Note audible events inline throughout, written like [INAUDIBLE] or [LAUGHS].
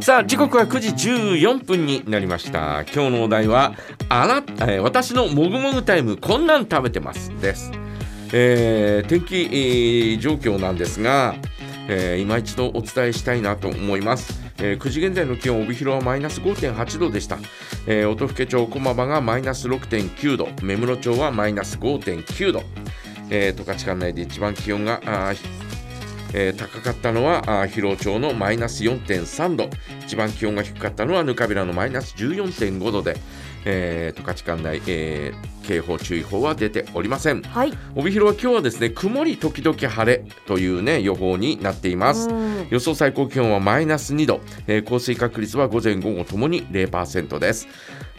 さあ時刻は9時14分になりました。今日のお題はあな、えー私のもぐもぐタイムこんなん食べてますです、えー天気、えー状況なんですが、えー今一度お伝えしたいなと思います、えー9時現在の気温帯広はマイナス5.8度でした、えー音更町駒場がマイナス6.9度。目室町はマイナス5.9度。えー、十勝管内で一番気温があえー高かったのは広尾町のマイナス4.3度。一番気温が低かったのはぬかびらのマイナス14.5度で、えー、十勝管内、えー警報注意報は出ておりません。はい。帯広は今日はですね曇り時々晴れというね予報になっています。うん。予想最高気温はマイナス2度、えー降水確率は午前午後ともに0%です。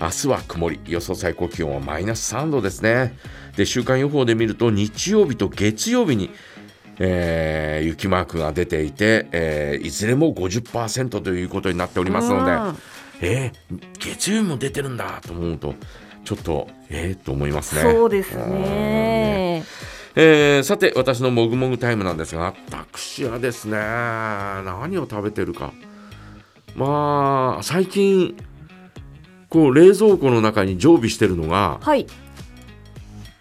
明日は曇り。予想最高気温はマイナス3度ですね。で週間予報で見ると日曜日と月曜日にえー雪マークが出ていて、えーいずれも50%ということになっておりますので、うんえー月曜日も出てるんだと思うとちょっとえー、と思いますね。そうですうんね。えーさて私のもぐもぐタイムなんですが私はですね何を食べてるかまあ最近こう冷蔵庫の中に常備してるのがはい。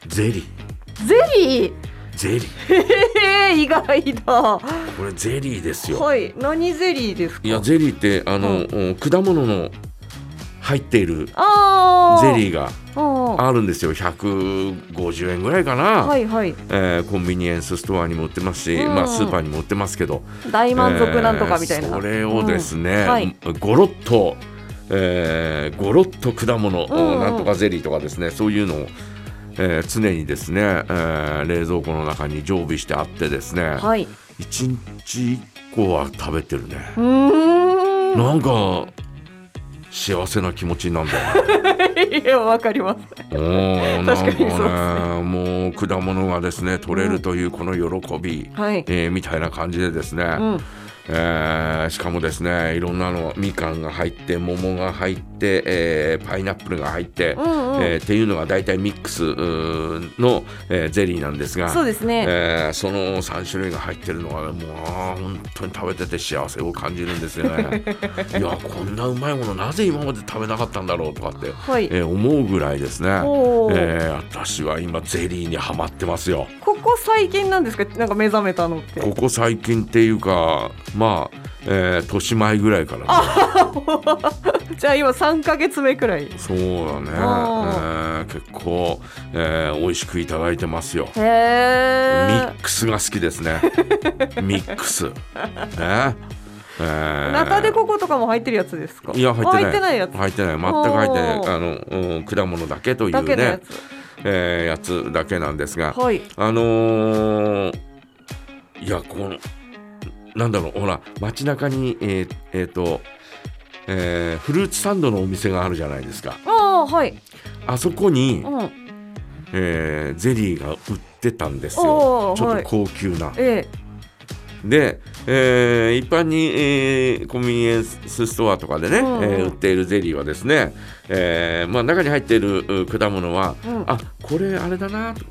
ゼリーゼリー？ゼリーへえ、意外だ。これゼリーですよはい。何ゼリーですか？いやゼリーってあの、うん果物の入っている。ゼリーがー。ああるんですよ150円ぐらいかな、はいはい。えーコンビニエンスストアにも売ってますし、うんまあ、スーパーにも売ってますけど大満足なんとかみたいな。えーそれをですね、うんはいゴロッと、えーゴロッと果物、うんうんなんとかゼリーとかですねそういうのを、えー常にですね、えー冷蔵庫の中に常備してあってですね、はい。う一1日1個は食べてるね。なんか幸せな気持ちになるんだよね [LAUGHS] いや、わかります。確かにそうですねもう果物がですね取れるというこの喜び、はい。えーみたいな感じでですね、うん。えーしかもですねいろんなのみかんが入って桃が入って、えーパイナップルが入って、うんうんえーっていうのが大体ミックスの、えーゼリーなんですがそうですね。えーその3種類が入ってるのがもう本当に食べてて幸せを感じるんですよねいやこんなうまいものなぜ今まで食べなかったんだろうとかって、はい。えー思うぐらいですね、えー私は今ゼリーにはまってますよ。ここ最近なんですか？なんか目覚めたのって。ここ最近っていうかまあ、えー年前ぐらいからね。[LAUGHS] じゃあ今三ヶ月目くらい。そうだね、えあー。結構、えー美味しくいただいてますよ。へミえッ。クスが好きですね。ミックス。ねえーナタデココとかも入ってるやつですか？いや入ってない入ってないやつ。入ってない全く入ってないあの、うん果物だけというだけのやねつ。えーやつだけなんですがはい。あのーいやこのなんだろうほら街中にえーえーと、えーフルーツサンドのお店があるじゃないですかああはい。あそこに、うん。えーゼリーが売ってたんですよちょっと高級な、えで、えー一般に、えーコンビニエンスストアとかでね、うんうんえー売っているゼリーはですね、えーまあ、中に入っているう果物は、うんあこれあれだなと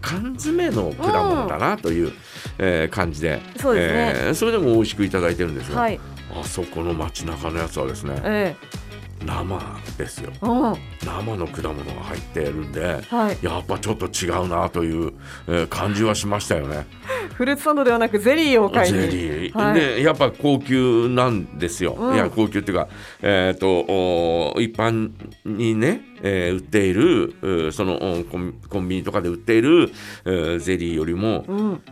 缶詰の果物だなという、えー感じでそねえーそれでも美味しくいただいてるんですが、えはい。あそこの街中のやつはですねえ生ですよえうん。生の果物が入ってるんではい。やっぱちょっと違うなという、えー感じはしましたよね。フルーツサンドではなくゼリーを買いに。ゼリー、はいでやっぱ高級なんですよ、うんいや高級っていうか、えー、とお一般にね、えー売っているそのおコンビニとかで売っているえーゼリーよりもうん。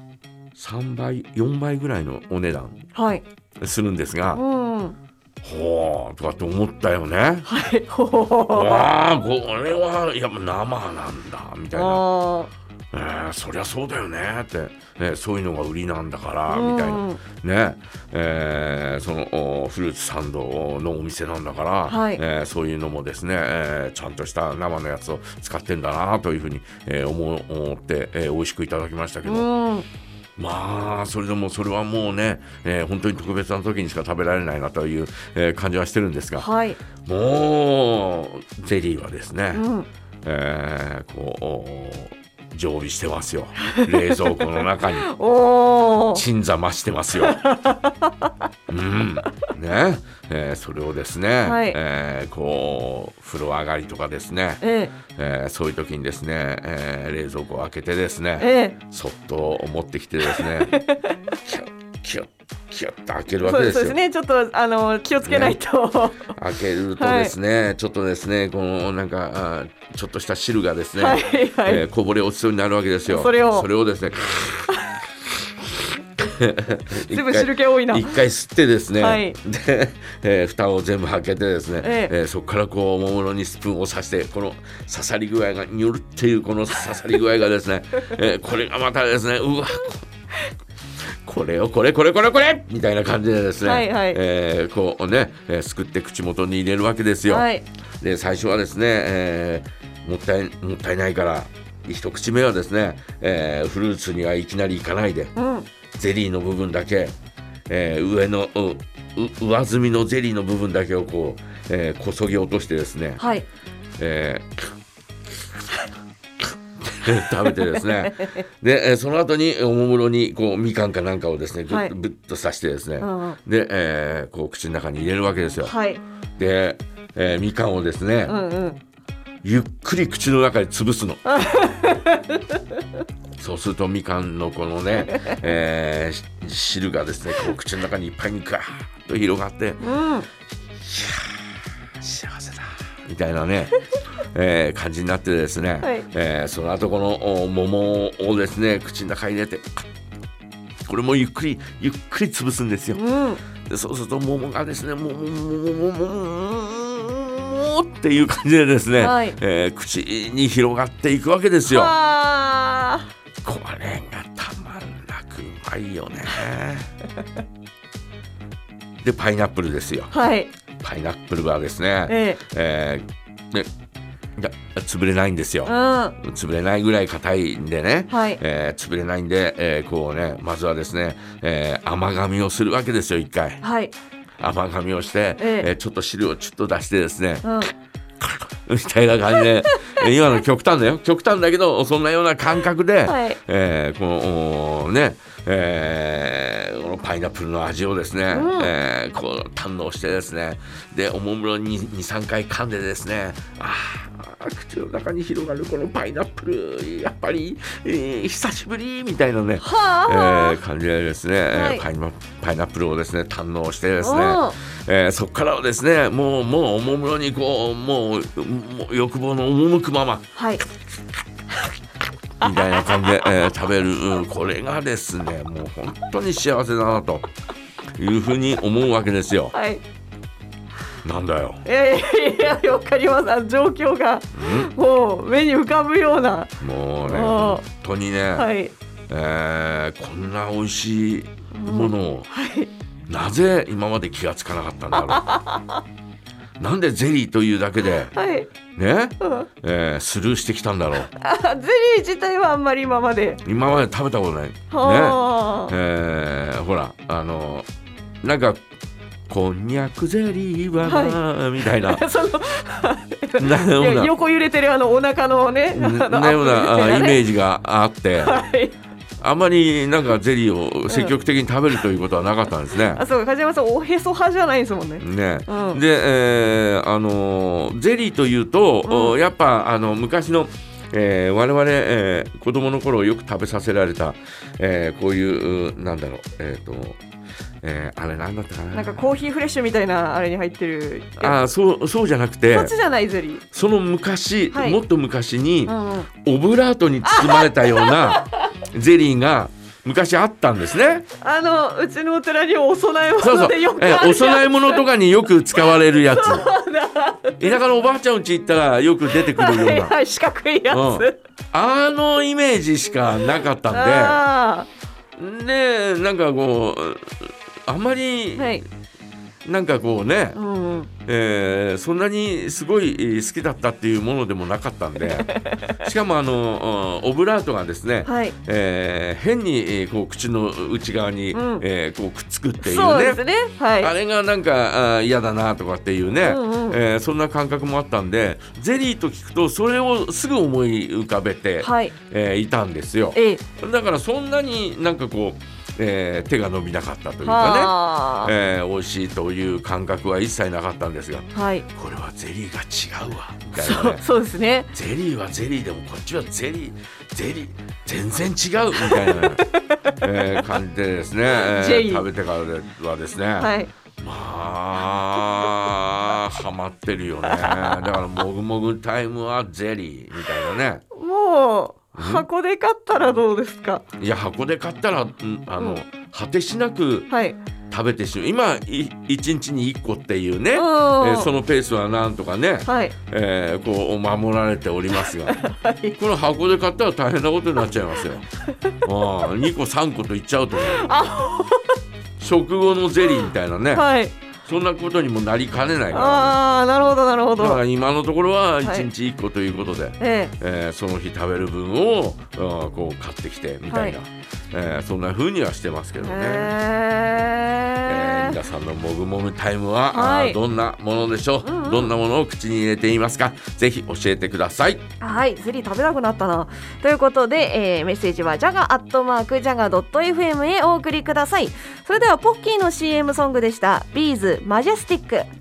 3倍4倍ぐらいのお値段はい。するんですが、うん。ほーとかって思ったよね。はい。[LAUGHS] ほ。わあこれはやっぱ生なんだみたいな、あえーそりゃそうだよねって、ね、そういうのが売りなんだからあ。みたいな。うんねえーそのおフルーツサンドのお店なんだから、はいえーそういうのもですね、えーちゃんとした生のやつを使ってんだなというふうに、えー思う思って、えー美味しくいただきましたけど、うん。まあそれでもそれはもうね、えー本当に特別な時にしか食べられないなという、えー感じはしてるんですがはい。もうゼリーはですね、うん。えーこう常備してますよ。[LAUGHS] 冷蔵庫の中に。[LAUGHS] 鎮座増してますよ。[LAUGHS] うん。ね。ねえーそれをですね、はい。えーこう風呂上がりとかですね、ええ。ーそういう時にですね、えー冷蔵庫を開けてですね、ええ。そっと持ってきてですねキュッキュッキュッと開けるわけですよ。そうですね。ちょっとあの気をつけないと、開けるとですね、ちょっとですねこのなんかあーちょっとした汁がですね、はいはい、えーこぼれ落ちそうになるわけですよ。それを。ですね [LAUGHS] 全部汁気多いな。一回吸ってですね、はい。で、えー蓋を全部開けてですね、ええ。えーそこからこうおもむろにスプーンを刺してこの刺さり具合がニュルっていうこの刺さり具合がですね、えーこれがまたですねうわこれをこれこれこれこれみたいな感じでですね、はいはい。えーこうね、えーすくって口元に入れるわけですよ。はい。で最初はですね、えーもったいもったいないから一口目はですね、えーフルーツにはいきなりいかないでうん。ゼリーの部分だけ、えー上の上澄みのゼリーの部分だけをこう、えーこそぎ落としてですね、はい。えー [LAUGHS] 食べてですね。で、えーその後におもむろにこうみかんかなんかをですねぐはい。っぶっと刺してですね、で、えーこう口の中に入れるわけですよ。はい。で、えーみかんをですね、うんうん。ゆっくり口の中で潰すの。[LAUGHS] そうするとみかんのこのね、えーし汁がですねこう口の中にいっぱいにガーッと広がってうん。幸せだみたいなね、えー感じになってですね、はい。えーその後このお桃をですね口の中に入れてこれもゆっくりゆっくり潰すんですよ。うん。でそうすると桃がですねもうもうもうもうもっていう感じでですね、はい。えー口に広がっていくわけですよ。あ。これがたまんなくうまいよね。でパイナップルですよ。ーはい。パイナップルはですね、ええ。ーね潰れないんですよ。え。うん。潰れないぐらい硬いんでね、はい。えー潰れないんで、えーこうねまずはですね、えー甘噛みをするわけですよ一回。はい。甘噛みをして、ええ。えーちょっと汁をちょっと出してですねうん。みたいな感じで [LAUGHS] えー今の極端だよ。極端だけどそんなような感覚で、はい。えーこのおね、えーこのパイナップルの味をですね、うん。えーこう堪能してですね。でおもむろに23回噛んでですね。あー口の中に広がるこのパイナップルやっぱり、えー久しぶりみたいなね、えはあ、ー感じでですね、えーはい。パイナパイナップルをですね堪能してですね、うんえーそこからはですねもうもうおもむろにこうもうもう欲望の赴くままはい。[LAUGHS] みたいな感じで、えー食べる、うんこれがですねもう本当に幸せだなというふうに思うわけですよ。はいなんだよ。いやいやいやわかります状況がもう目に浮かぶようなもうね本当にね、はいえーこんな美味しいものをはいなぜ今まで気がつかなかったんだろう。[LAUGHS] なんでゼリーというだけではい、ね、うん、えースルーしてきたんだろう。あゼリー自体はあんまり今まで今まで食べたことない。ね。はあ、えーほらあのなんかこんにゃくゼリーはな、みたいな。[LAUGHS] その [LAUGHS] 横揺れてるあのお腹のねなようなあイメージがあって。はい。あんまりなんかゼリーを積極的に食べるということはなかったんですね。あそう梶山さんおへそ派じゃないですもんね。ね。うん。で、えーあのゼリーというと、うん。おやっぱあの昔のえー我々、えー子供の頃よく食べさせられた、えーこういううなんだろうえっ、と、えーあれなんだったかな。なんかコーヒーフレッシュみたいなあれに入ってるあーそうそうじゃなくてそっちじゃないゼリー。その昔、はい。もっと昔にうんうん。オブラートに包まれたような [LAUGHS] ゼリーが昔あったんですね。あのうちのお寺にお供え物でよ、くえお供え物とかによく使われるやつ。田舎のおばあちゃん家行ったらよく出てくるような。はいはい四角いやつ、うん。あのイメージしかなかったあんで、で、なんかこう、あんまりーはい。なんかこうね、うんうんえーそんなにすごいえー好きだったっていうものでもなかったんで [LAUGHS] しかもあのうんオブラートがですね、はい。えー変にえーこう口の内側に、うん。えーこうくっつくっていうね。ね。はい。あれがなんか嫌だなとかっていうね、うんうん。えーそんな感覚もあったんでゼリーと聞くとそれをすぐ思い浮かべて、はい。えーいたんですよ。ええ。だからそんなになんかこうえー手が伸びなかったというかはあ。ね、えー美味しいという感覚は一切なかったんですがはい。これはゼリーが違うわみたいなそうねそうですね。ゼリーはゼリーでもこっちはゼリーゼリー全然違うみたいな、えー感じでですね、えー。食べてからはですね、はい。まあハマってるよね。だからもぐもぐタイムはゼリーみたいなね。もう箱で買ったらどうですか？いや箱で買ったらうんあの、うん。果てしなくはい。食べてしまう。今い1日に1個っていうね、えうんーそのペースはなんとかね、はい。えーこう守られておりますが [LAUGHS] はい。この箱で買ったら大変なことになっちゃいますよ。[LAUGHS] ああ2個3個といっちゃうと思う。食後のゼリーみたいなね、はいそんなことにもなりかねないから、ああなるほどなるほど。今のところははい。1日1個ということで、ええ。ーその日食べる分をあーこう買ってきてみたいな、はい。えーそんな風にはしてますけえどね。えー皆さんのもぐもぐタイムは、はいどんなものでしょう、うんうんどんなものを口に入れていますか？ぜひ教えてくださいはい、ゼリー食べたくなったな。ということで、えーメッセージはジャガアットマークジャガドット FM へお送りください。それではポッキーの CM ソングでした。ビーズマジェスティック。